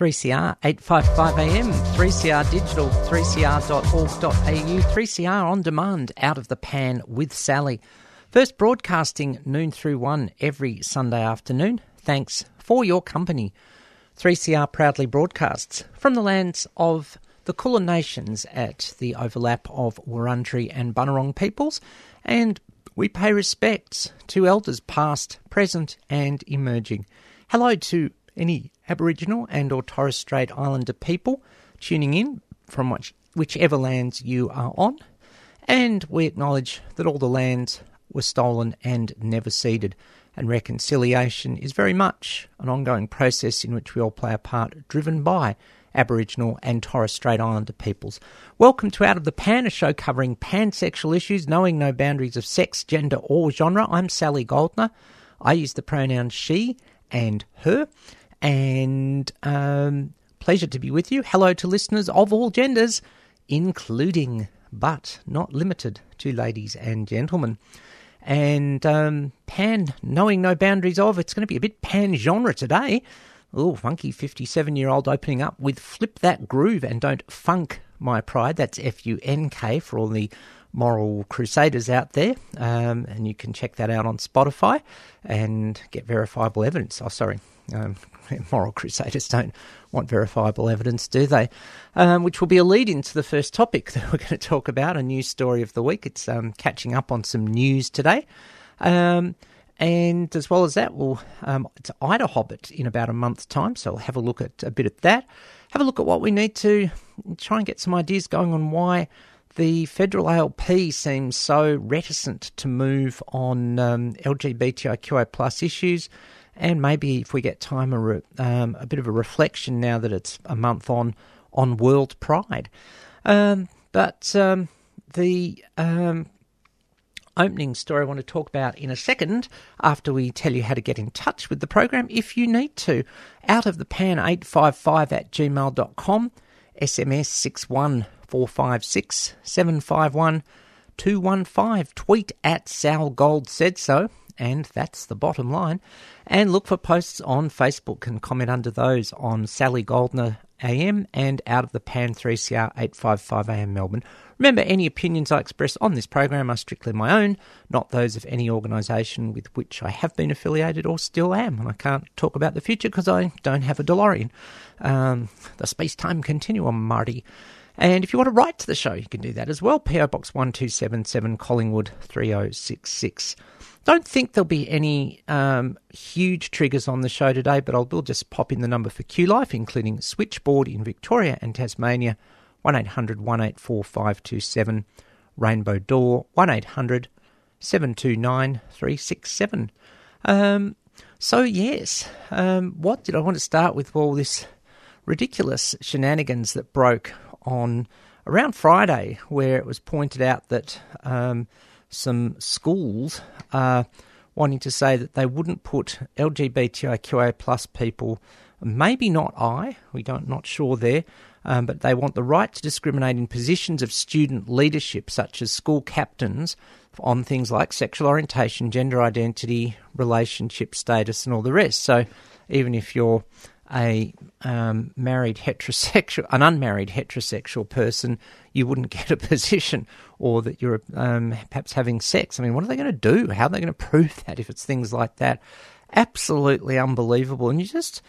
3CR 855 AM, 3CR digital, 3cr.org.au, 3CR on demand, out of the pan with Sally. First broadcasting noon through one every Sunday afternoon. Thanks for your company. 3CR proudly broadcasts from the lands of the Kulin Nations at the overlap of Wurundjeri and Bunurong peoples, and we pay respects to elders past, present, and emerging. Hello to any Aboriginal and or Torres Strait Islander people tuning in from which, whichever lands you are on, and we acknowledge that all the lands were stolen and never ceded. And reconciliation is very much an ongoing process in which we all play a part, driven by Aboriginal and Torres Strait Islander peoples. Welcome to Out of the Pan, a show covering pansexual issues, knowing no boundaries of sex, gender, or genre. I'm Sally Goldner. I use the pronouns she and her, and um, pleasure to be with you. Hello to listeners of all genders, including but not limited to ladies and gentlemen. And um, pan, knowing no boundaries of, it's going to be a bit pan genre today. Oh, funky 57 year old opening up with Flip That Groove and Don't Funk My Pride. That's F U N K for all the moral crusaders out there. Um, and you can check that out on Spotify and get verifiable evidence. Oh, sorry. Um, moral crusaders don't want verifiable evidence, do they? Um, which will be a lead into the first topic that we're going to talk about a news story of the week. It's um, catching up on some news today. Um, and as well as that, we'll, um, it's IDAHOBIT in about a month's time, so we'll have a look at a bit at that. Have a look at what we need to try and get some ideas going on why the federal ALP seems so reticent to move on um, LGBTIQA plus issues, and maybe if we get time, a, re- um, a bit of a reflection now that it's a month on on World Pride. Um, but um, the um, opening story I want to talk about in a second after we tell you how to get in touch with the program if you need to. Out of the pan 855 at gmail.com, SMS 61456 751 215, tweet at Sal Gold said so. And that's the bottom line. And look for posts on Facebook and comment under those on Sally Goldner AM and out of the Pan 3CR 855 AM Melbourne. Remember, any opinions I express on this program are strictly my own, not those of any organisation with which I have been affiliated or still am. And I can't talk about the future because I don't have a DeLorean. Um, the space time continuum, Marty. And if you want to write to the show, you can do that as well. PO Box 1277 Collingwood 3066. Don't think there'll be any um, huge triggers on the show today, but I will just pop in the number for Q Life, including Switchboard in Victoria and Tasmania, 1800 184 527, Rainbow Door, 1800 729 367. Um, so, yes, um, what did I want to start with? All this ridiculous shenanigans that broke on around Friday, where it was pointed out that um, some schools are wanting to say that they wouldn't put LGBTIQA plus people, maybe not I, we don't not sure there, um, but they want the right to discriminate in positions of student leadership, such as school captains, on things like sexual orientation, gender identity, relationship status, and all the rest. So even if you're a um, married heterosexual, an unmarried heterosexual person, you wouldn't get a position, or that you're um, perhaps having sex. I mean, what are they going to do? How are they going to prove that if it's things like that? Absolutely unbelievable. And you just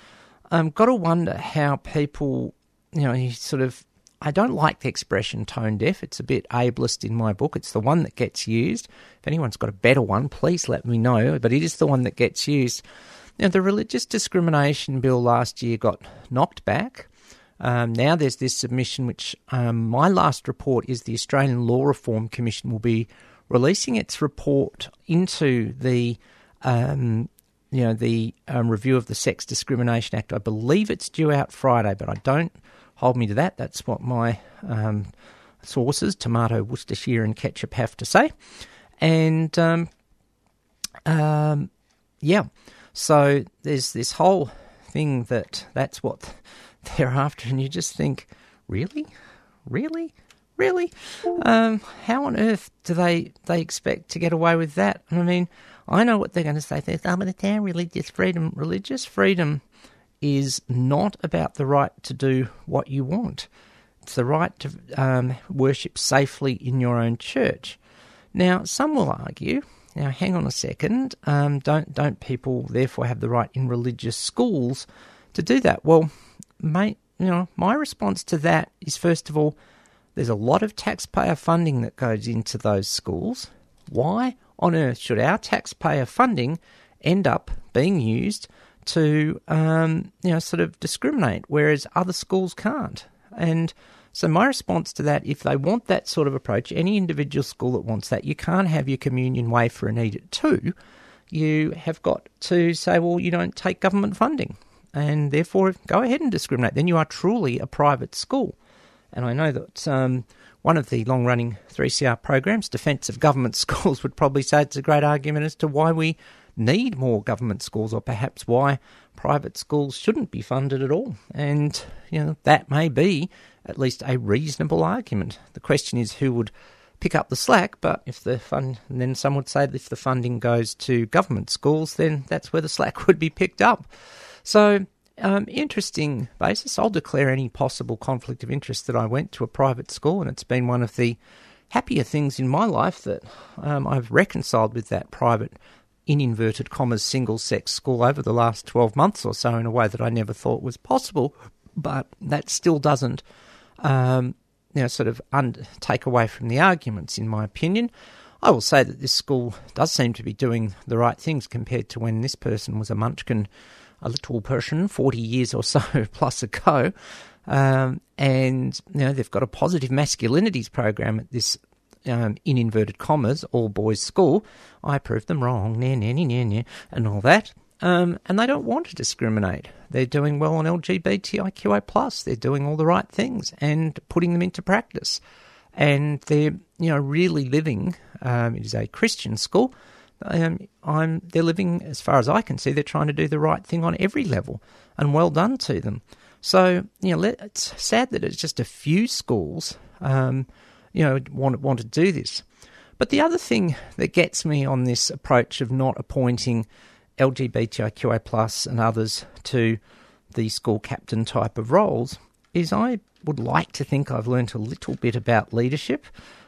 um, got to wonder how people, you know, you sort of. I don't like the expression tone deaf. It's a bit ableist in my book. It's the one that gets used. If anyone's got a better one, please let me know. But it is the one that gets used. Now, the religious discrimination bill last year got knocked back. Um, now there's this submission, which um, my last report is the Australian Law Reform Commission will be releasing its report into the um, you know the um, review of the Sex Discrimination Act. I believe it's due out Friday, but I don't hold me to that. That's what my um, sources, tomato, Worcestershire, and ketchup, have to say. And um, yeah, so there's this whole thing that that's what they're after, and you just think, really, really, really, um, how on earth do they they expect to get away with that? I mean, I know what they're going to say. They're but it's our religious freedom. Religious freedom is not about the right to do what you want. It's the right to um, worship safely in your own church. Now, some will argue. Now, hang on a second. Um, don't don't people therefore have the right in religious schools to do that? Well, mate, you know, my response to that is first of all, there's a lot of taxpayer funding that goes into those schools. Why on earth should our taxpayer funding end up being used to, um, you know, sort of discriminate, whereas other schools can't? And so my response to that, if they want that sort of approach, any individual school that wants that, you can't have your communion wafer and eat it too. You have got to say, well, you don't take government funding, and therefore go ahead and discriminate. Then you are truly a private school. And I know that um, one of the long running 3CR programs, Defence of Government Schools, would probably say it's a great argument as to why we need more government schools or perhaps why private schools shouldn't be funded at all. And, you know, that may be at least a reasonable argument. The question is who would pick up the slack, but if the fund, then some would say that if the funding goes to government schools, then that's where the slack would be picked up. So, um, interesting basis. I'll declare any possible conflict of interest that I went to a private school, and it's been one of the happier things in my life that um, I've reconciled with that private, in inverted commas, single sex school over the last 12 months or so in a way that I never thought was possible. But that still doesn't, um, sort of un- take away from the arguments, in my opinion. I will say that this school does seem to be doing the right things compared to when this person was a munchkin a little person 40 years or so plus ago. Um, and, you know, they've got a positive masculinities program at this, um, in inverted commas, all boys school. I proved them wrong, nah, nah, nah, nah, nah, and all that. Um, and they don't want to discriminate. They're doing well on LGBTIQA plus. They're doing all the right things and putting them into practice. And they're, you know, really living. Um, it is a Christian school um, I'm, they're living, as far as I can see, they're trying to do the right thing on every level, and well done to them. So, you know, let, it's sad that it's just a few schools, um, you know, want, want to do this. But the other thing that gets me on this approach of not appointing LGBTIQA plus and others to the school captain type of roles is I would like to think I've learnt a little bit about leadership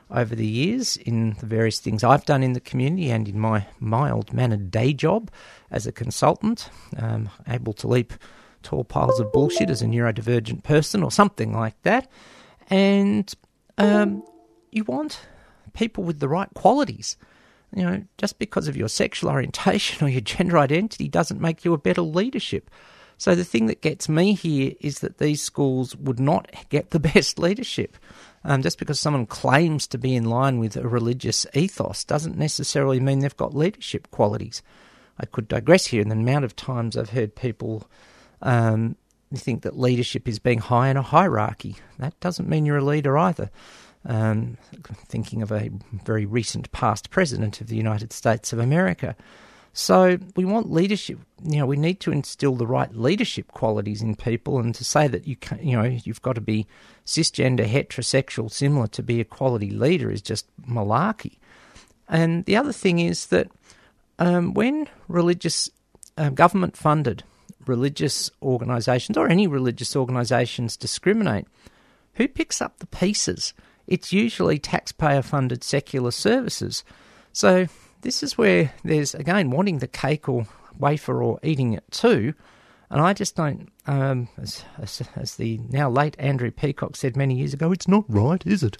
over the years in the various things I've done in the community and in my mild mannered day job as a consultant, um, able to leap tall piles of bullshit as a neurodivergent person or something like that. And um, you want people with the right qualities. You know, just because of your sexual orientation or your gender identity doesn't make you a better leadership. So the thing that gets me here is that these schools would not get the best leadership. Um, just because someone claims to be in line with a religious ethos doesn't necessarily mean they've got leadership qualities. I could digress here in the amount of times I've heard people um, think that leadership is being high in a hierarchy. That doesn't mean you're a leader either. Um, thinking of a very recent past president of the United States of America so we want leadership. You know, we need to instill the right leadership qualities in people, and to say that you can, you know, you've got to be cisgender, heterosexual, similar to be a quality leader is just malarkey. And the other thing is that um, when religious, uh, government funded religious organisations or any religious organisations discriminate, who picks up the pieces? It's usually taxpayer funded secular services. So this is where there's again wanting the cake or wafer or eating it too. And I just don't, um, as, as, as, the now late Andrew Peacock said many years ago, it's not right, is it?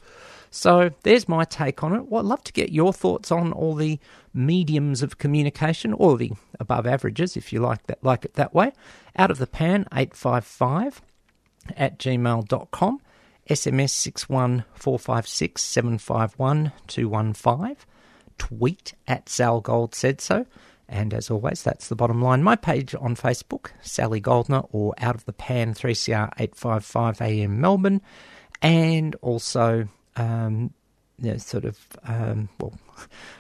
So there's my take on it. Well, I'd love to get your thoughts on all the mediums of communication, or the above averages, if you like that, like it that way. Out of the pan, 855 at gmail.com, SMS 61456 751 215 tweet at Sal Gold said so. And as always, that's the bottom line. My page on Facebook, Sally Goldner, or Out of the Pan 3CR 855 AM Melbourne. And also, um, you know, sort of, um, well,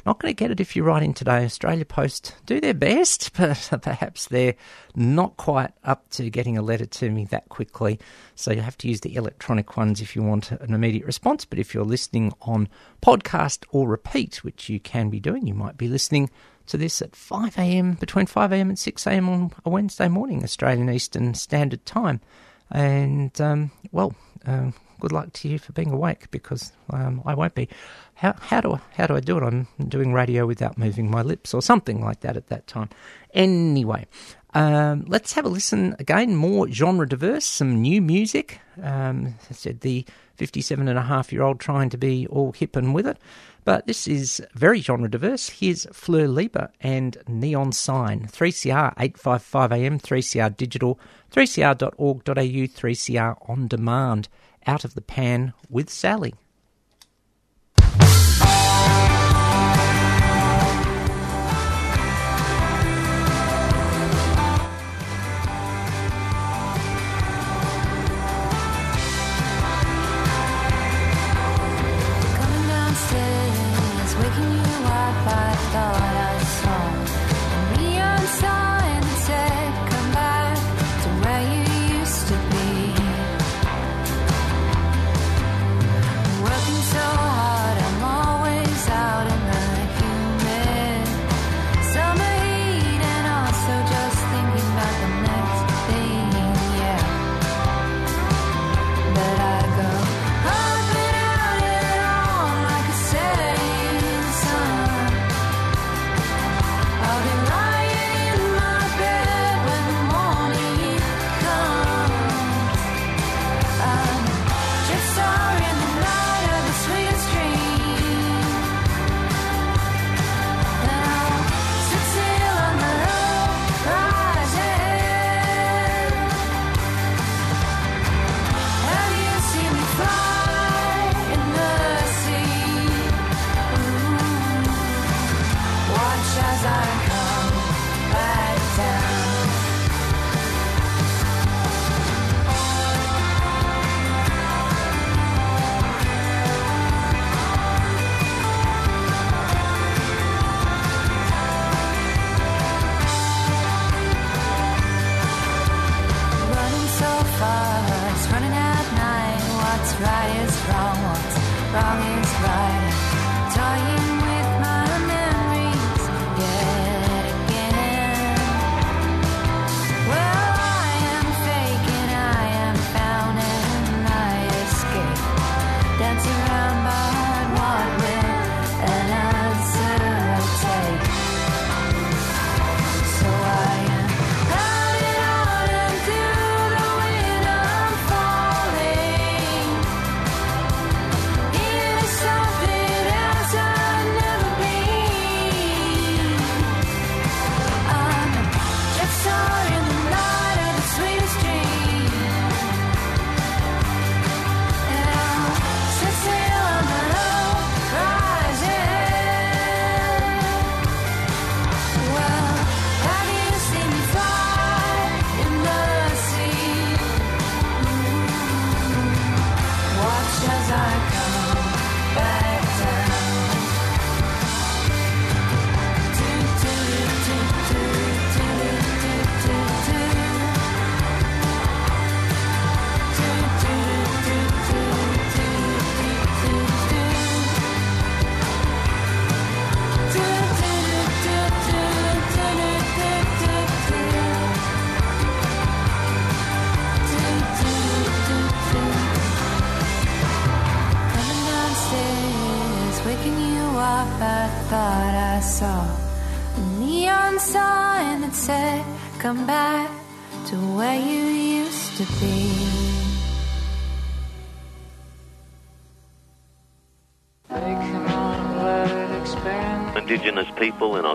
not going to get it if you write in today. Australia Post do their best, but perhaps they're not quite up to getting a letter to me that quickly. So you have to use the electronic ones if you want an immediate response. But if you're listening on podcast or repeat, which you can be doing, you might be listening to this at 5 a.m., between 5 a.m. and 6 a.m. on a Wednesday morning, Australian Eastern Standard Time. And, um, well, um, good luck to you for being awake because um, I won't be. How, how, do I, how do I do it? I'm doing radio without moving my lips or something like that at that time. Anyway, um, let's have a listen again. More genre diverse, some new music. Um, I said the 57 and a half year old trying to be all hip and with it. But this is very genre diverse. Here's Fleur Lieber and Neon Sign. 3CR 855am, 3CR digital, 3cr.org.au, 3CR on demand. Out of the pan with Sally.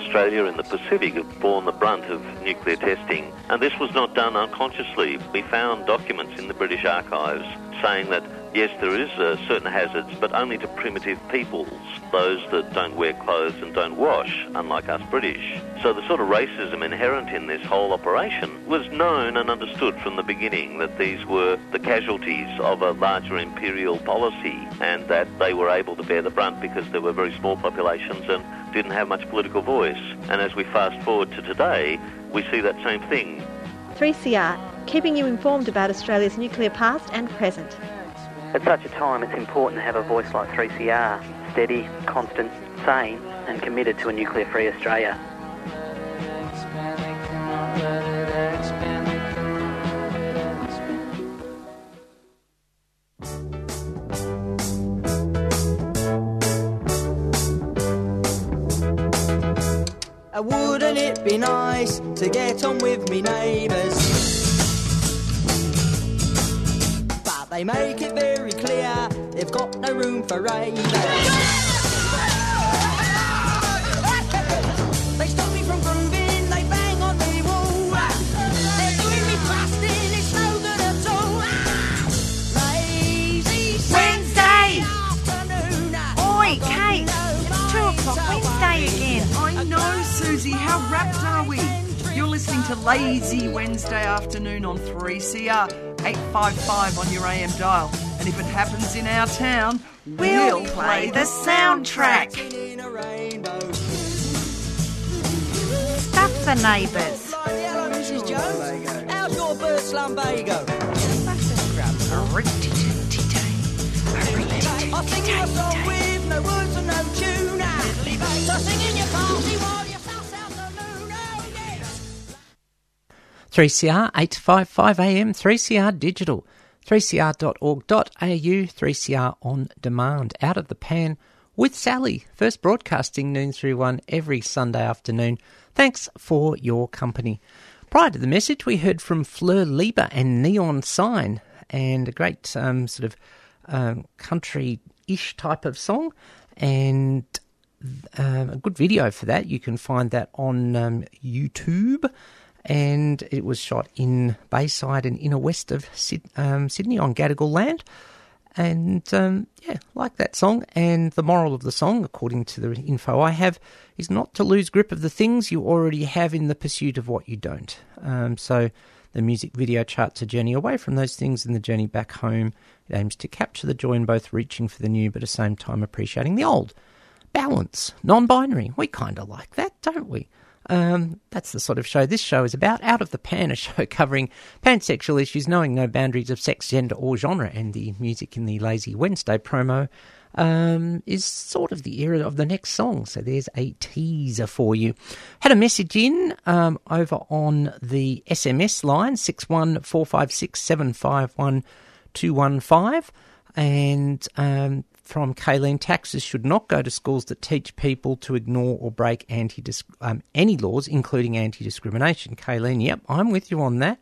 Australia and the Pacific have borne the brunt of nuclear testing, and this was not done unconsciously. We found documents in the British archives saying that yes, there is uh, certain hazards, but only to primitive peoples, those that don't wear clothes and don't wash, unlike us British. So the sort of racism inherent in this whole operation was known and understood from the beginning that these were the casualties of a larger imperial policy and that they were able to bear the brunt because there were very small populations and didn't have much political voice. And as we fast forward to today, we see that same thing 3CR, keeping you informed about Australia's nuclear past and present. At such a time, it's important to have a voice like 3CR, steady, constant, sane, and committed to a nuclear free Australia. Uh, Wouldn't it be nice to get on with me neighbours? They make it very clear they've got no room for ravers. They stop me from grooving, they bang on me wall. They're doing me busting, it's no good at all. Lazy Wednesday! afternoon. Kate! It's two o'clock Wednesday again. I know, Susie. How rapt are we? You're listening to Lazy Wednesday afternoon on 3CR 855 on your AM dial. And if it happens in our town, We'll play the soundtrack. in a rainbow. Stuff the neighbours. Hello, Mrs. Jones. How's your first lumbago? I sing you a song with no words and no tune. So sing in your party 3CR 855 AM, 3CR Digital, 3cr.org.au, 3CR On Demand, Out of the Pan with Sally. First broadcasting noon through one every Sunday afternoon. Thanks for your company. Prior to the message, we heard from Fleur Lieber and Neon Sign, and a great um, sort of um, country-ish type of song, and um, a good video for that. You can find that on um, YouTube, and it was shot in Bayside and inner west of um, Sydney on Gadigal land. And um, yeah, like that song. And the moral of the song, according to the info I have, is not to lose grip of the things you already have in the pursuit of what you don't. Um, so the music video charts a journey away from those things and the journey back home. It aims to capture the joy in both reaching for the new but at the same time appreciating the old. Balance, non binary. We kind of like that, don't we? Um, that's the sort of show this show is about. Out of the Pan, a show covering pansexual issues, knowing no boundaries of sex, gender, or genre, and the music in the Lazy Wednesday promo um, is sort of the era of the next song. So there's a teaser for you. Had a message in um, over on the SMS line six one four five six seven five one two one five, and um, from Kayleen, taxes should not go to schools that teach people to ignore or break anti um, any laws, including anti discrimination. Kayleen, yep, I'm with you on that.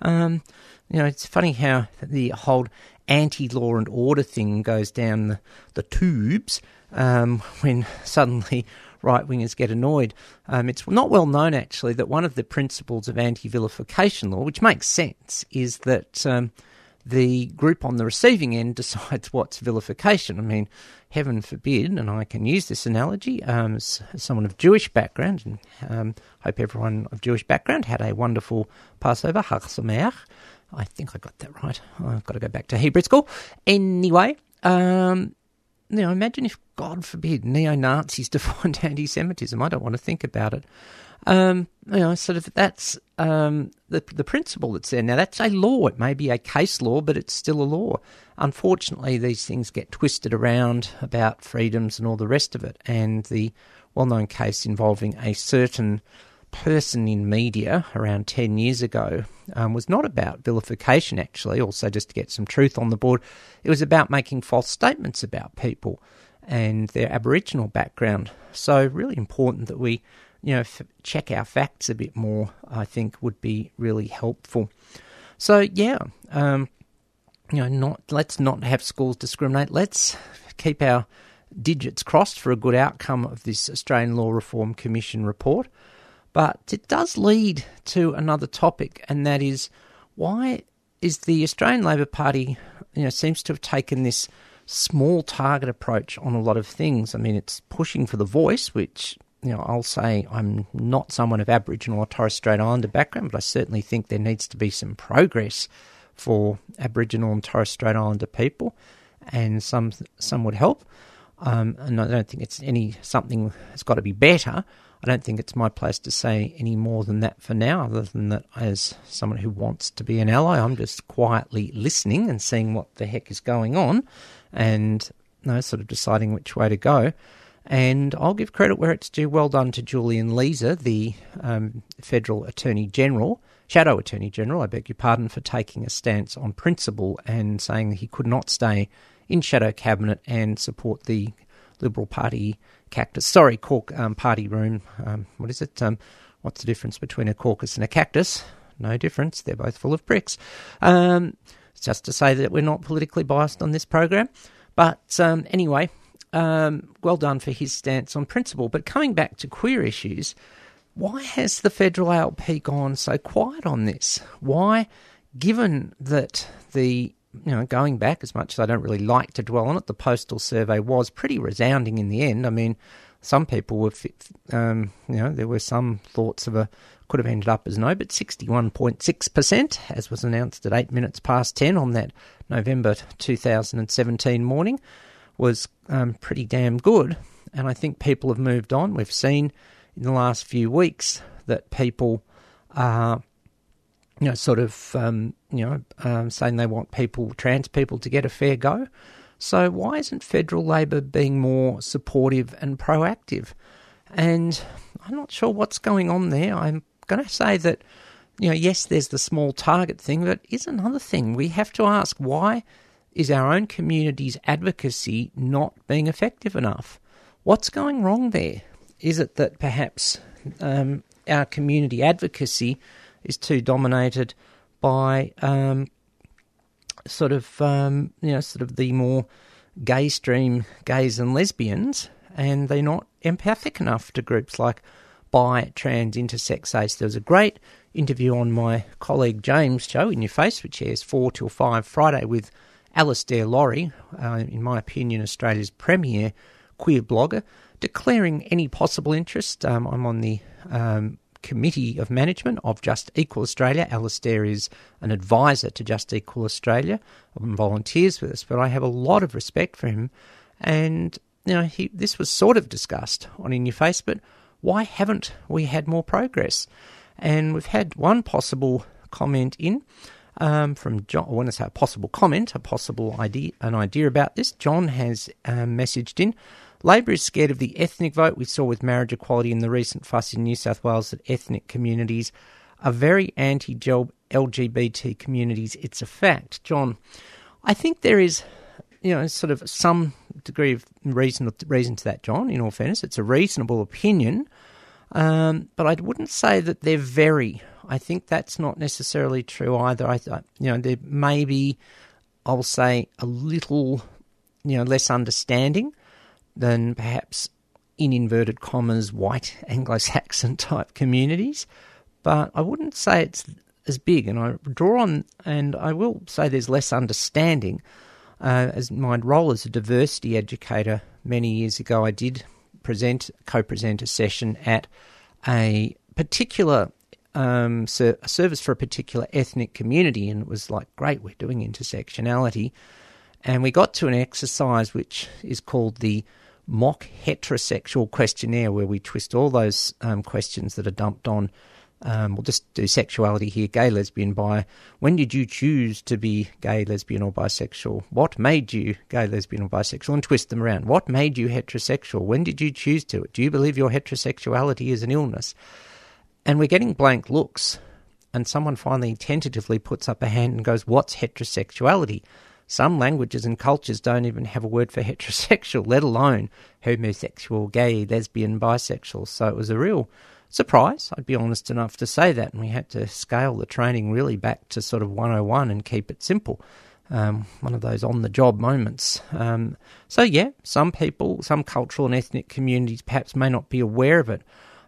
Um, you know, it's funny how the whole anti law and order thing goes down the, the tubes um, when suddenly right wingers get annoyed. Um, it's not well known, actually, that one of the principles of anti vilification law, which makes sense, is that. Um, the group on the receiving end decides what's vilification. I mean, heaven forbid, and I can use this analogy um, as, someone of Jewish background, and um, hope everyone of Jewish background had a wonderful Passover, Chag Sameach. I think I got that right. I've got to go back to Hebrew school. Anyway, um, you know, imagine if, God forbid, neo Nazis defined anti Semitism. I don't want to think about it. Um, you know, sort of that's um, the the principle that's there. Now that's a law. It may be a case law, but it's still a law. Unfortunately, these things get twisted around about freedoms and all the rest of it. And the well-known case involving a certain person in media around 10 years ago um, was not about vilification, actually, also just to get some truth on the board. It was about making false statements about people and their Aboriginal background. So, really important that we you know, f- check our facts a bit more, I think would be really helpful. So, yeah, um, you know, not let's not have schools discriminate. Let's keep our digits crossed for a good outcome of this Australian Law Reform Commission report. But it does lead to another topic, and that is why is the Australian Labor Party you know seems to have taken this small target approach on a lot of things. I mean, it's pushing for the voice, which you know I'll say I'm not someone of Aboriginal or Torres Strait Islander background, but I certainly think there needs to be some progress for Aboriginal and Torres Strait Islander people, and some some would help. Um, and I don't think it's any something that's got to be better. I don't think it's my place to say any more than that for now, other than that, as someone who wants to be an ally, I'm just quietly listening and seeing what the heck is going on and you know, sort of deciding which way to go. And I'll give credit where it's due. Well done to Julian Leeser, the um, Federal Attorney General, Shadow Attorney General, I beg your pardon, for taking a stance on principle and saying that he could not stay in Shadow Cabinet and support the Liberal Party cactus. Sorry, Cork um, Party Room. Um, what is it? Um, what's the difference between a caucus and a cactus? No difference. They're both full of pricks. Um, it's just to say that we're not politically biased on this program. But um, anyway, um, well done for his stance on principle. But coming back to queer issues, why has the federal ALP gone so quiet on this? Why, given that the you know, going back as much as I don't really like to dwell on it, the postal survey was pretty resounding in the end. I mean, some people were, um, you know, there were some thoughts of a could have ended up as no, but 61.6%, as was announced at eight minutes past 10 on that November 2017 morning, was um, pretty damn good. And I think people have moved on. We've seen in the last few weeks that people are you know, sort of, um, you know, um, saying they want people, trans people, to get a fair go. So why isn't federal Labor being more supportive and proactive? And I'm not sure what's going on there. I'm going to say that, you know, yes, there's the small target thing, but is another thing. We have to ask why is our own community's advocacy not being effective enough? What's going wrong there? Is it that perhaps um, our community advocacy is too dominated by um, sort of um, you know sort of the more gay stream gays and lesbians, and they're not empathic enough to groups like bi, trans, intersex, ace. There was a great interview on my colleague James' show in your face, which airs four till five Friday with Alastair Lawrie, uh, in my opinion, Australia's premier queer blogger, declaring any possible interest. Um, I'm on the um, committee of management of Just Equal Australia. Alastair is an advisor to Just Equal Australia and volunteers with us, but I have a lot of respect for him. And you know, he, this was sort of discussed on In Your Face, but why haven't we had more progress? And we've had one possible comment in um, from John. I want to say a possible comment, a possible idea, an idea about this. John has um, messaged in. Labor is scared of the ethnic vote. We saw with marriage equality in the recent fuss in New South Wales that ethnic communities are very anti LGBT communities. It's a fact. John, I think there is, you know, sort of some degree of reason, reason to that, John, in all fairness. It's a reasonable opinion, um, but I wouldn't say that they're very. I think that's not necessarily true either. I, you know, there may be, I'll say, a little, you know, less understanding than perhaps in inverted commas white Anglo-Saxon type communities, but I wouldn't say it's as big. And I draw on, and I will say there's less understanding. Uh, as my role as a diversity educator many years ago, I did present, co-present a session at a particular um, ser- a service for a particular ethnic community, and it was like, great, we're doing intersectionality, and we got to an exercise which is called the mock heterosexual questionnaire where we twist all those um, questions that are dumped on. Um, we'll just do sexuality here gay, lesbian, bi. When did you choose to be gay, lesbian, or bisexual? What made you gay, lesbian, or bisexual? And twist them around. What made you heterosexual? When did you choose to? Do you believe your heterosexuality is an illness? And we're getting blank looks. And someone finally tentatively puts up a hand and goes, What's heterosexuality? Some languages and cultures don't even have a word for heterosexual, let alone homosexual, gay, lesbian, bisexual. So it was a real surprise. I'd be honest enough to say that. And we had to scale the training really back to sort of 101 and keep it simple. Um, one of those on the job moments. Um, so, yeah, some people, some cultural and ethnic communities perhaps may not be aware of it.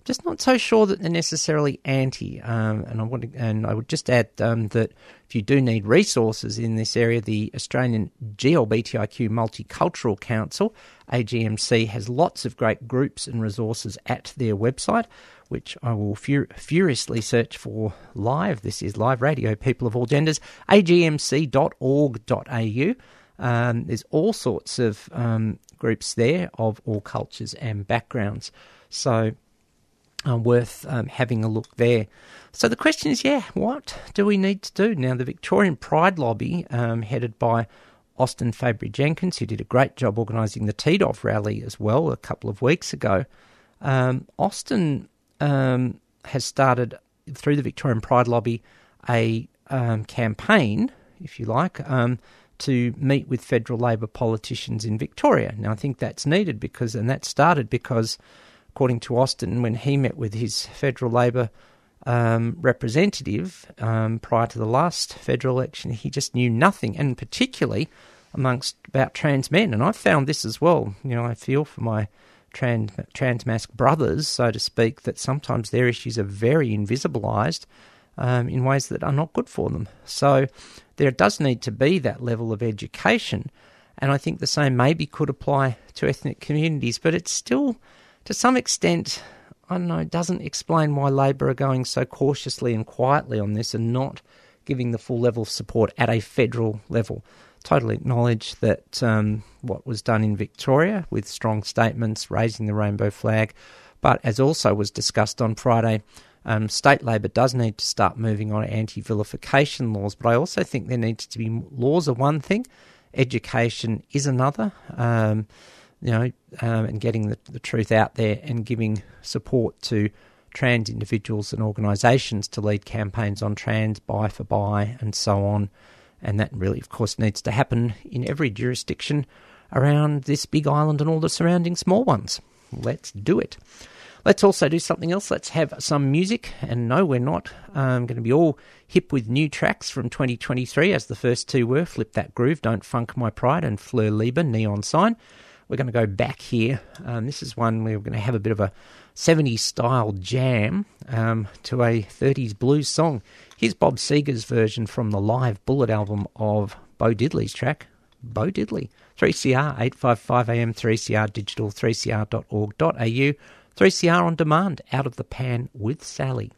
Just not so sure that they're necessarily anti. Um, and I want to, and I would just add um, that if you do need resources in this area, the Australian GLBTIQ Multicultural Council (AGMC) has lots of great groups and resources at their website, which I will fur- furiously search for live. This is live radio, people of all genders. agmc.org.au. Um, there's all sorts of um, groups there of all cultures and backgrounds. So uh, worth um, having a look there. So the question is, yeah, what do we need to do now? The Victorian Pride Lobby, um, headed by Austin Fabry Jenkins, who did a great job organising the TDOV rally as well a couple of weeks ago. Um, Austin um, has started through the Victorian Pride Lobby a um, campaign, if you like, um, to meet with federal Labor politicians in Victoria. Now, I think that's needed because, and that started because according to Austin, when he met with his federal Labor um, representative um, prior to the last federal election, he just knew nothing, and particularly amongst about trans men. And I've found this as well. You know, I feel for my trans transmasc brothers, so to speak, that sometimes their issues are very invisibilised um, in ways that are not good for them. So there does need to be that level of education, and I think the same maybe could apply to ethnic communities, but it's still to some extent, I don't know, doesn't explain why Labor are going so cautiously and quietly on this and not giving the full level of support at a federal level. Totally acknowledge that um, what was done in Victoria with strong statements raising the rainbow flag, but as also was discussed on Friday, um, state Labor does need to start moving on anti vilification laws, but I also think there needs to be laws are one thing, education is another. Um, you know, um, and getting the, the truth out there and giving support to trans individuals and organisations to lead campaigns on trans, bi for bi, and so on. And that really, of course, needs to happen in every jurisdiction around this big island and all the surrounding small ones. Let's do it. Let's also do something else. Let's have some music. And no, we're not um, going to be all hip with new tracks from 2023, as the first two were Flip That Groove, Don't Funk My Pride, and Fleur Lieber, Neon Sign. We're going to go back here. Um, this is one where we're going to have a bit of a 70s style jam um, to a 30s blues song. Here's Bob Seger's version from the live Bullet album of Bo Diddley's track, Bo Diddley. 3CR 855 AM 3CR digital 3cr.org.au 3CR on demand out of the pan with Sally.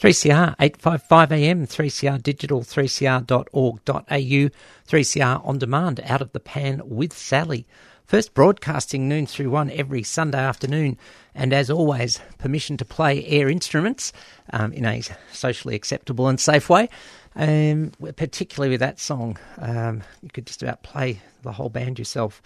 3CR 855 AM, 3CR digital, 3cr.org.au, 3CR on demand, out of the pan with Sally. First broadcasting noon through one every Sunday afternoon. And as always, permission to play air instruments um, in a socially acceptable and safe way. Um, particularly with that song, um, you could just about play the whole band yourself.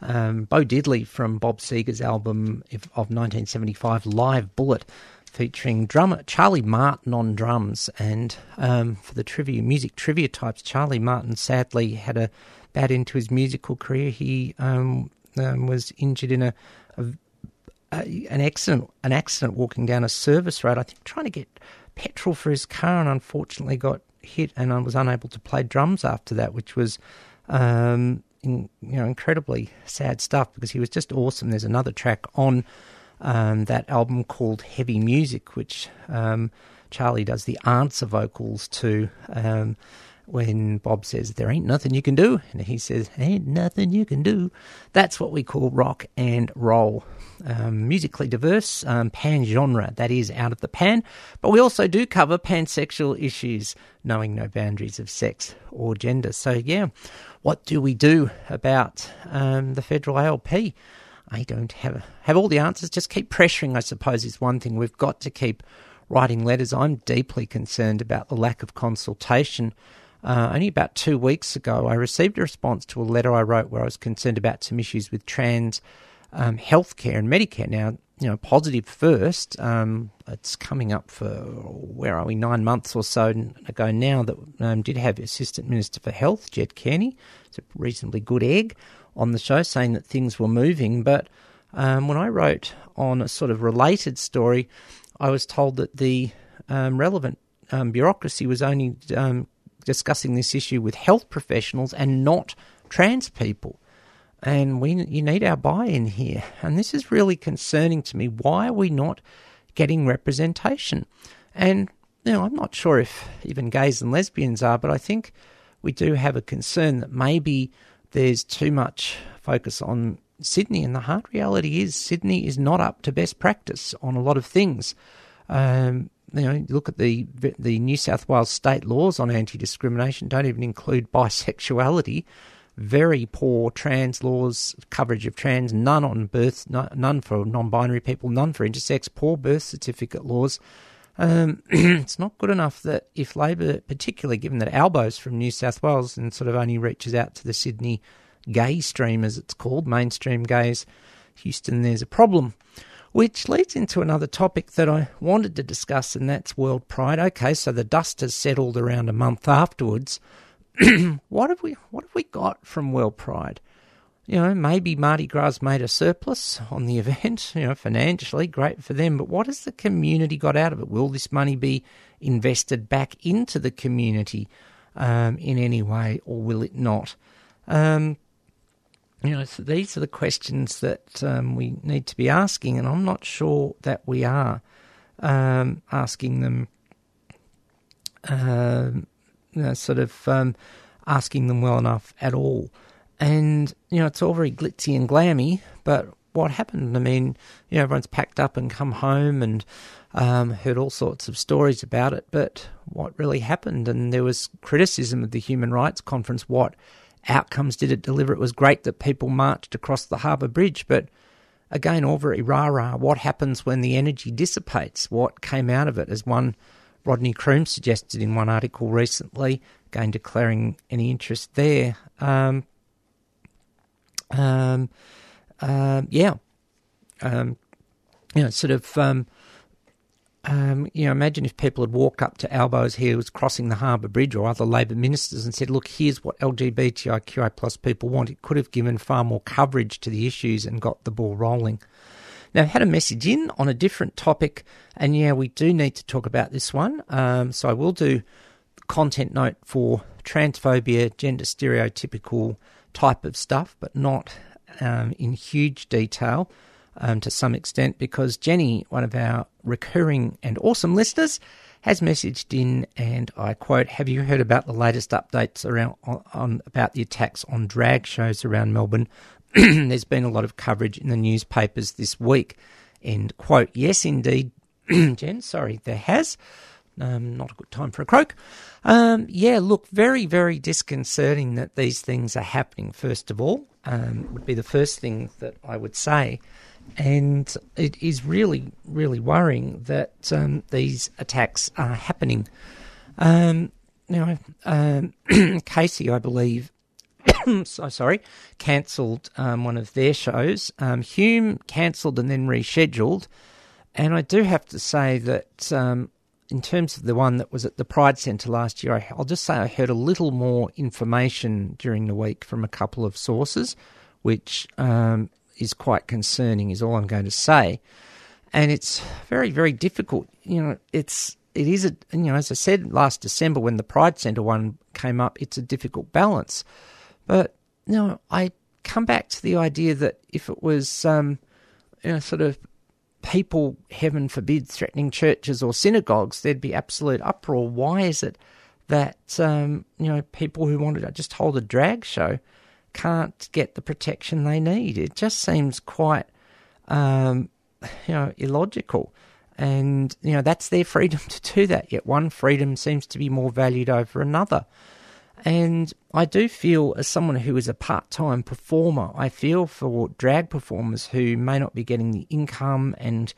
Um, Bo Diddley from Bob Seger's album of 1975, Live Bullet featuring drummer Charlie Martin on drums. And um, for the trivia, music trivia types, Charlie Martin sadly had a bad end to his musical career. He um, um, was injured in a, a, a an accident, an accident walking down a service road. I think trying to get petrol for his car, and unfortunately got hit and I was unable to play drums after that, which was. Um, in, you know, incredibly sad stuff because he was just awesome. There's another track on um, that album called Heavy Music, which um, Charlie does the answer vocals to um, when Bob says, There ain't nothing you can do. And he says, Ain't nothing you can do. That's what we call rock and roll. Um, musically diverse, um, pan genre, that is out of the pan. But we also do cover pansexual issues, knowing no boundaries of sex or gender. So, yeah, what do we do about um, the federal ALP? I don't have have all the answers. Just keep pressuring, I suppose, is one thing. We've got to keep writing letters. I'm deeply concerned about the lack of consultation. Uh, only about two weeks ago, I received a response to a letter I wrote where I was concerned about some issues with trans um, healthcare and Medicare. Now, you know, positive first. Um, it's coming up for where are we? Nine months or so ago now that um, did have Assistant Minister for Health, Ged Kearney. It's a reasonably good egg on the show, saying that things were moving. But um, when I wrote on a sort of related story, I was told that the um, relevant um, bureaucracy was only um, discussing this issue with health professionals and not trans people. And we, you need our buy-in here, and this is really concerning to me. Why are we not getting representation? And you know, I'm not sure if even gays and lesbians are, but I think we do have a concern that maybe there's too much focus on Sydney, and the hard reality is Sydney is not up to best practice on a lot of things. Um, you know, look at the the New South Wales state laws on anti-discrimination don't even include bisexuality. Very poor trans laws, coverage of trans, none on birth, none for non-binary people, none for intersex. Poor birth certificate laws. Um, it's not good enough that if Labor, particularly given that Albo's from New South Wales and sort of only reaches out to the Sydney gay stream, as it's called, mainstream gays, Houston, there's a problem. Which leads into another topic that I wanted to discuss, and that's World Pride. Okay, so the dust has settled around a month afterwards. what have we what have we got from World Pride? You know, maybe Mardi Gras made a surplus on the event, you know, financially, great for them, but what has the community got out of it? Will this money be invested back into the community um, in any way, or will it not? Um, you know, so these are the questions that um, we need to be asking, and I'm not sure that we are um, asking them. Um, you know, sort of um, asking them well enough at all. And, you know, it's all very glitzy and glammy, but what happened? I mean, you know, everyone's packed up and come home and um, heard all sorts of stories about it, but what really happened? And there was criticism of the Human Rights Conference. What outcomes did it deliver? It was great that people marched across the harbour bridge, but again, all very rah rah. What happens when the energy dissipates? What came out of it? As one Rodney Croome suggested in one article recently, again declaring any interest there. Um, um, uh, yeah, um, you know, sort of, um, um, you know, imagine if people had walked up to here, was crossing the Harbour Bridge, or other Labor ministers, and said, "Look, here's what LGBTIQI plus people want." It could have given far more coverage to the issues and got the ball rolling. Now, I had a message in on a different topic, and yeah, we do need to talk about this one. Um, so I will do content note for transphobia, gender stereotypical type of stuff, but not um, in huge detail um, to some extent, because Jenny, one of our recurring and awesome listeners, has messaged in, and I quote: "Have you heard about the latest updates around on, on about the attacks on drag shows around Melbourne? there's been a lot of coverage in the newspapers this week. End quote. Yes, indeed, Jen. Sorry, there has. Um, not a good time for a croak. Um, yeah, look, very, very disconcerting that these things are happening. First of all, um, would be the first thing that I would say, and it is really, really worrying that um, these attacks are happening. Um, now, um, Casey, I believe, so sorry, cancelled one of their shows. Um, Hume cancelled and then rescheduled. And I do have to say that um, in terms of the one that was at the Pride Centre last year, I'll just say I heard a little more information during the week from a couple of sources, which um, is quite concerning, is all I'm going to say. And it's very, very difficult. You know, it's it is a you know as I said last December when the Pride Centre one came up, it's a difficult balance. But you know, I come back to the idea that if it was um, you know sort of people, heaven forbid, threatening churches or synagogues, there'd be absolute uproar. Why is it that um, you know people who wanted to just hold a drag show can't get the protection they need? It just seems quite um, you know illogical. And you know that's their freedom to do that. Yet one freedom seems to be more valued over another. And I do feel, as someone who is a part time performer, I feel for drag performers who may not be getting the income and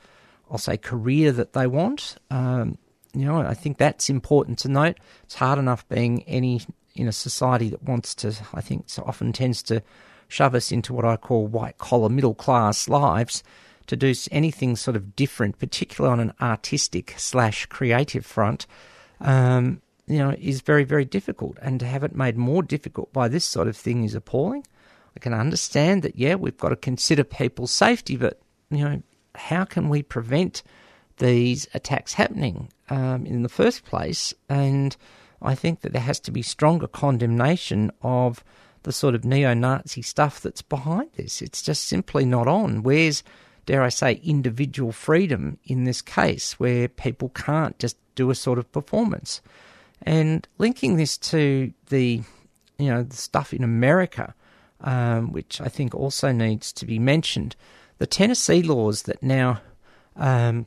I'll say career that they want. Um, you know, I think that's important to note. It's hard enough being any in a society that wants to, I think, so often tends to shove us into what I call white collar middle class lives to do anything sort of different, particularly on an artistic slash creative front. Um, you know, is very, very difficult. And to have it made more difficult by this sort of thing is appalling. I can understand that, yeah, we've got to consider people's safety, but, you know, how can we prevent these attacks happening um, in the first place? And I think that there has to be stronger condemnation of the sort of neo Nazi stuff that's behind this. It's just simply not on. Where's, dare I say, individual freedom in this case where people can't just do a sort of performance? And linking this to the, you know, the stuff in America, um, which I think also needs to be mentioned, the Tennessee laws that now, um,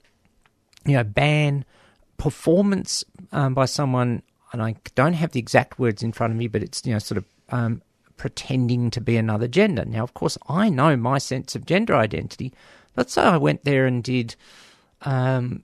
you know, ban performance um, by someone, and I don't have the exact words in front of me, but it's you know sort of um, pretending to be another gender. Now, of course, I know my sense of gender identity, but so I went there and did. Um,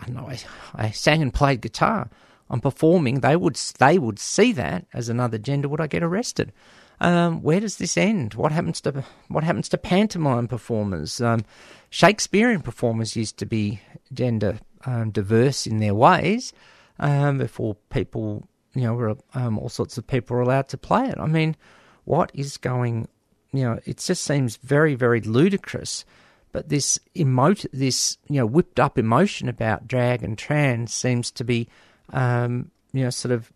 I don't know. I, I sang and played guitar. I'm performing, they would they would see that as another gender. Would I get arrested? Um, where does this end? What happens to what happens to pantomime performers? Um, Shakespearean performers used to be gender um, diverse in their ways um, before people, you know, were, um, all sorts of people were allowed to play it. I mean, what is going? You know, it just seems very very ludicrous. But this emote, this you know, whipped up emotion about drag and trans seems to be um, you know, sort of,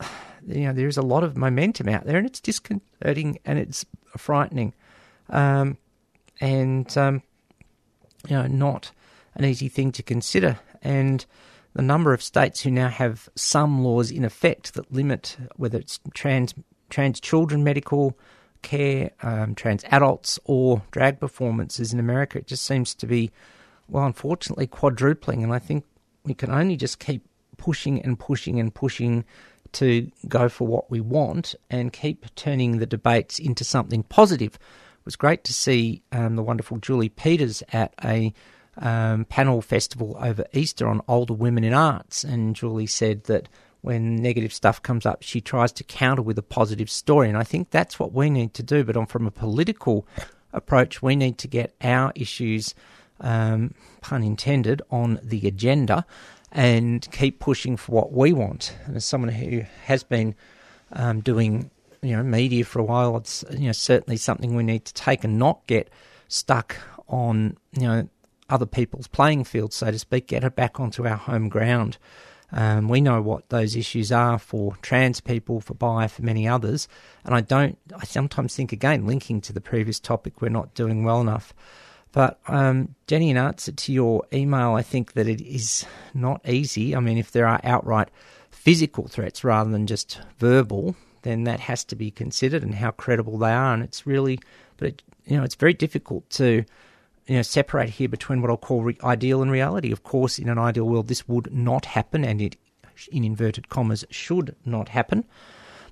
you know, there's a lot of momentum out there, and it's disconcerting and it's frightening, um, and um, you know, not an easy thing to consider. And the number of states who now have some laws in effect that limit whether it's trans trans children medical care, um, trans adults, or drag performances in America, it just seems to be, well, unfortunately, quadrupling. And I think we can only just keep pushing and pushing and pushing to go for what we want and keep turning the debates into something positive. It was great to see um, the wonderful Julie Peters at a um, panel festival over Easter on older women in arts, and Julie said that when negative stuff comes up, she tries to counter with a positive story, and I think that's what we need to do. But on from a political approach, we need to get our issues, um, pun intended, on the agenda and keep pushing for what we want. And as someone who has been um, doing you know media for a while, it's you know certainly something we need to take and not get stuck on you know other people's playing field, so to speak. Get it back onto our home ground. Um, we know what those issues are for trans people, for bi, for many others, and I don't. I sometimes think again, linking to the previous topic, we're not doing well enough. But um, Jenny, in answer to your email, I think that it is not easy. I mean, if there are outright physical threats rather than just verbal, then that has to be considered and how credible they are. And it's really But it, you know, it's very difficult to you know separate here between what I'll call re- ideal and reality. Of course, in an ideal world, this would not happen, and it, in inverted commas, should not happen.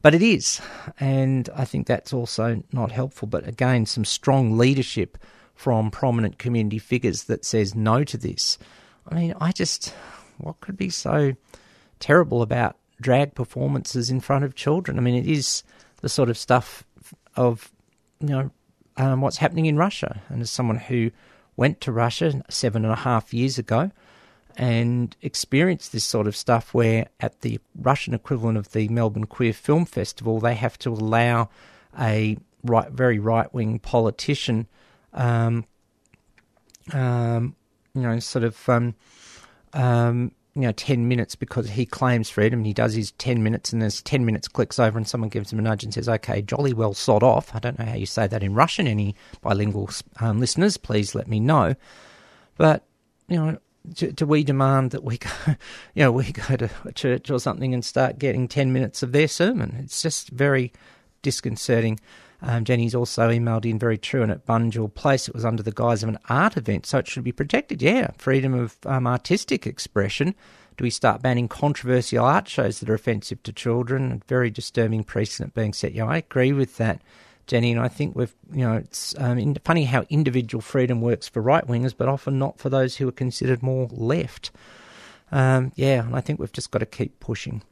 But it is, and I think that's also not helpful. But again, some strong leadership from prominent community figures that says no to this. I mean, I just what could be so terrible about drag performances in front of children? I mean, it is the sort of stuff of you know um, what's happening in Russia. And as someone who went to Russia seven and a half years ago and experienced this sort of stuff, where at the Russian equivalent of the Melbourne Queer Film Festival, they have to allow a right, very right wing politician, um, um, you know, sort of. Um, um, you know, 10 minutes because he claims freedom. He does his 10 minutes and there's 10 minutes clicks over and someone gives him a nudge and says, okay, jolly well sod off. I don't know how you say that in Russian. Any bilingual um, listeners, please let me know. But, you know, do, do, we demand that we go, you know, we go to a church or something and start getting 10 minutes of their sermon? It's just very disconcerting. Um, Jenny's also emailed in very true, and at Bunjil Place it was under the guise of an art event, so it should be protected. Yeah, freedom of um, artistic expression. Do we start banning controversial art shows that are offensive to children? A very disturbing precedent being set. Yeah, I agree with that, Jenny, and I think we've, you know, it's um, in, funny how individual freedom works for right wingers, but often not for those who are considered more left. Um, yeah, and I think we've just got to keep pushing.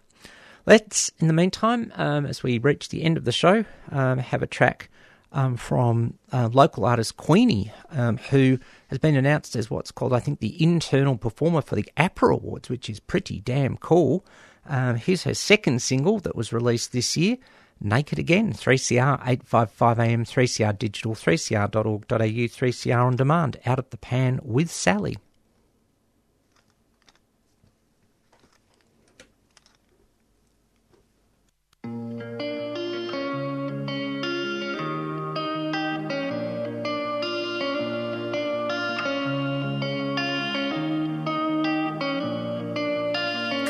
Let's, in the meantime, um, as we reach the end of the show, um, have a track um, from uh, local artist Queenie, um, who has been announced as what's called, I think, the internal performer for the APRA Awards, which is pretty damn cool. Um, here's her second single that was released this year. Naked Again, 3CR 855am, 3CR Digital, 3cr.org.au, 3CR on demand, out of the pan with Sally.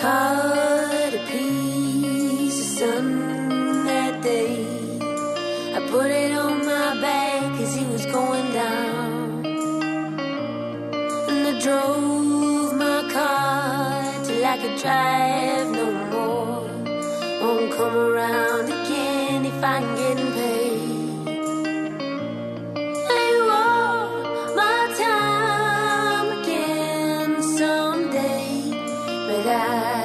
Caught a piece of sun that day. I put it on my back as he was going down. And I drove my car till I could drive no more. Won't come around but I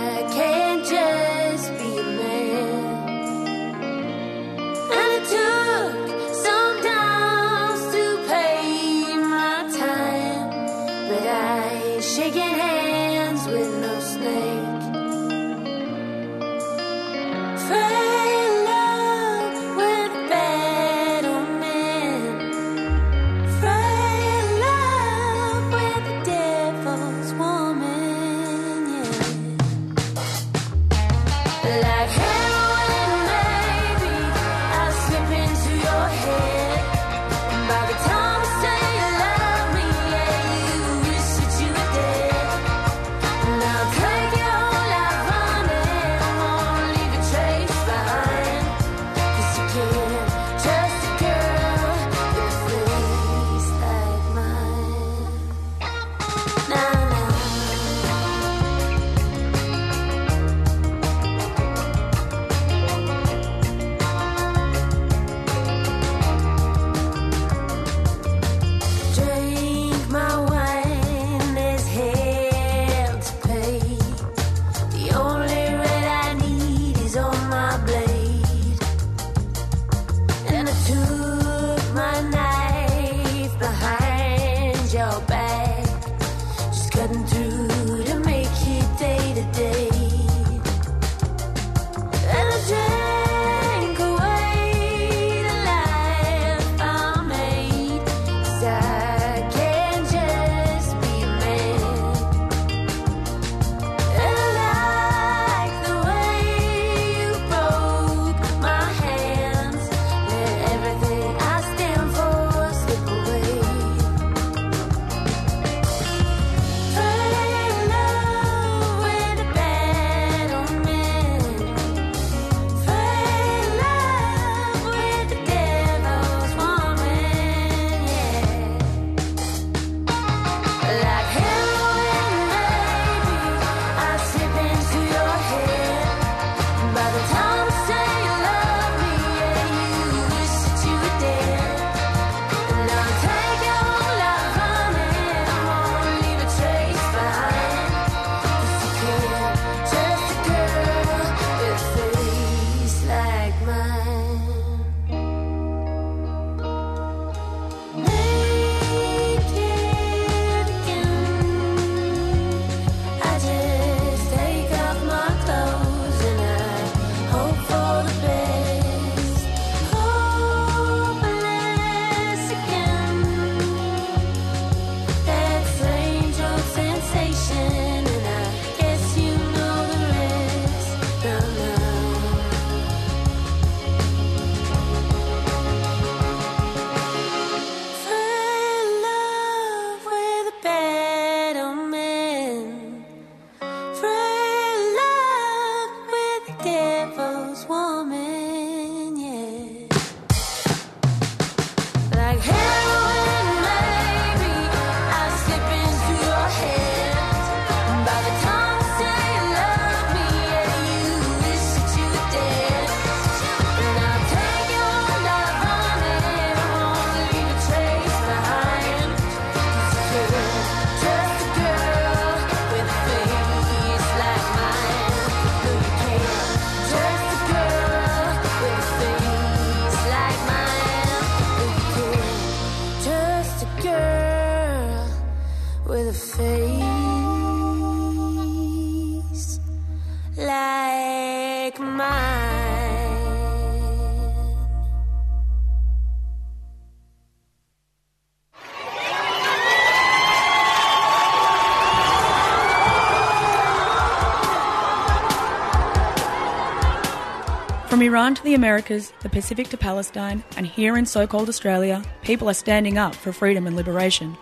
Iran to the Americas, the Pacific to Palestine, and here in so called Australia, people are standing up for freedom and liberation.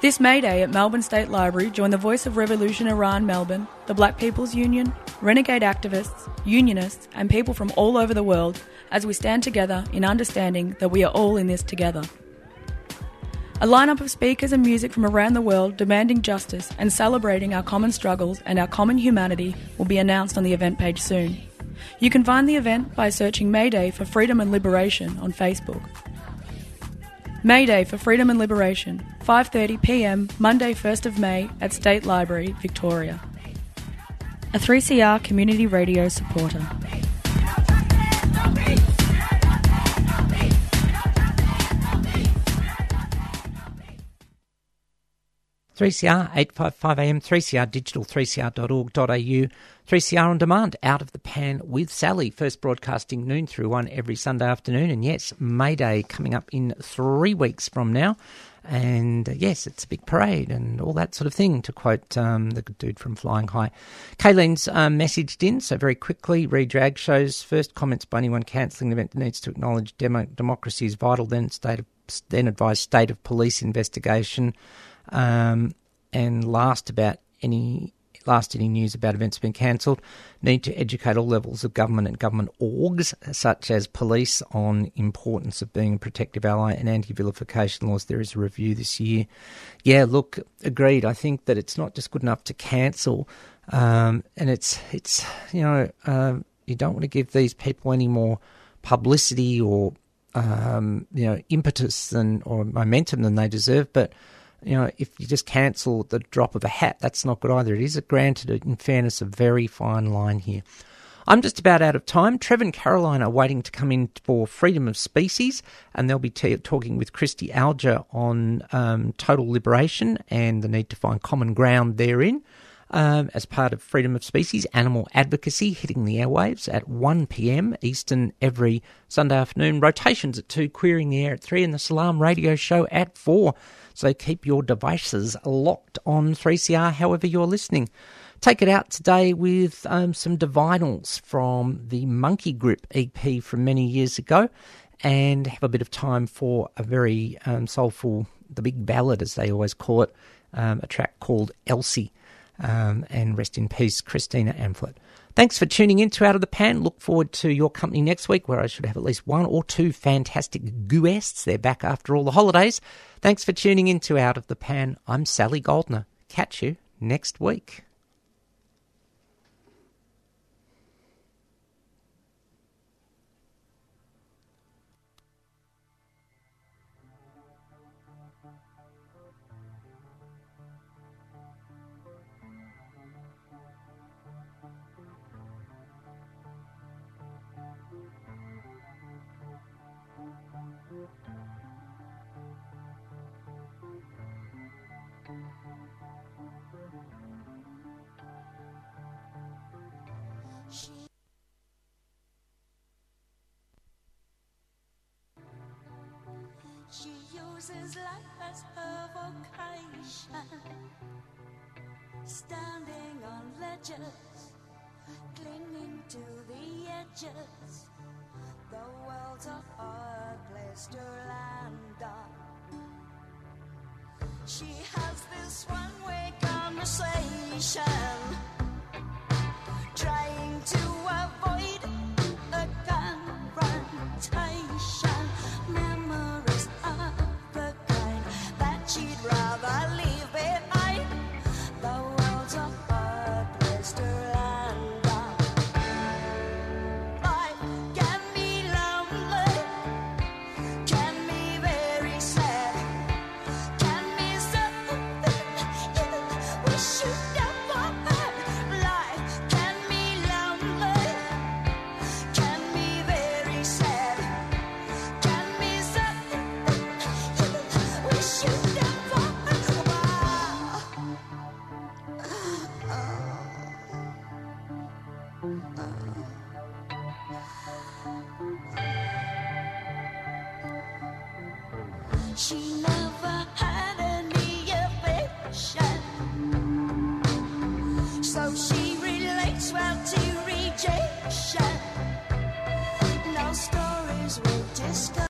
This May Day at Melbourne State Library, join the Voice of Revolution Iran Melbourne, the Black People's Union, renegade activists, unionists, and people from all over the world as we stand together in understanding that we are all in this together. A lineup of speakers and music from around the world demanding justice and celebrating our common struggles and our common humanity will be announced on the event page soon. You can find the event by searching Mayday for Freedom and Liberation on Facebook. Mayday for Freedom and Liberation, 5:30 p.m. Monday 1st of May at State Library, Victoria. A 3CR community radio supporter. 3CR 855 AM, 3CR digital, 3cr.org.au, 3CR on demand, out of the pan with Sally. First broadcasting noon through one every Sunday afternoon. And yes, May Day coming up in three weeks from now. And uh, yes, it's a big parade and all that sort of thing, to quote um, the dude from Flying High. Kayleen's um, messaged in, so very quickly, redrag shows first comments by anyone cancelling the event needs to acknowledge demo- democracy is vital, then state of, then advise state of police investigation. Um, and last about any last any news about events being cancelled, need to educate all levels of government and government orgs, such as police, on importance of being a protective ally and anti-vilification laws. There is a review this year. Yeah, look, agreed. I think that it's not just good enough to cancel, um, and it's it's you know um, you don't want to give these people any more publicity or um, you know impetus than or momentum than they deserve, but you know, if you just cancel the drop of a hat, that's not good either. It is, granted, in fairness, a very fine line here. I'm just about out of time. Trevor and Caroline are waiting to come in for Freedom of Species, and they'll be t- talking with Christy Alger on um, total liberation and the need to find common ground therein. Um, as part of Freedom of Species Animal Advocacy hitting the airwaves at 1 pm Eastern every Sunday afternoon. Rotations at 2, Queering the Air at 3, and the Salam Radio Show at 4. So keep your devices locked on 3CR however you're listening. Take it out today with um, some Divinyls from the Monkey Grip EP from many years ago and have a bit of time for a very um, soulful, the big ballad as they always call it, um, a track called Elsie. Um, and rest in peace, Christina Amphlett. Thanks for tuning in to Out of the Pan. Look forward to your company next week, where I should have at least one or two fantastic guests. They're back after all the holidays. Thanks for tuning in to Out of the Pan. I'm Sally Goldner. Catch you next week. She uses life as her vocation, standing on ledges, clinging to the edges. The world's a hard place to land on. She has this one-way conversation, trying to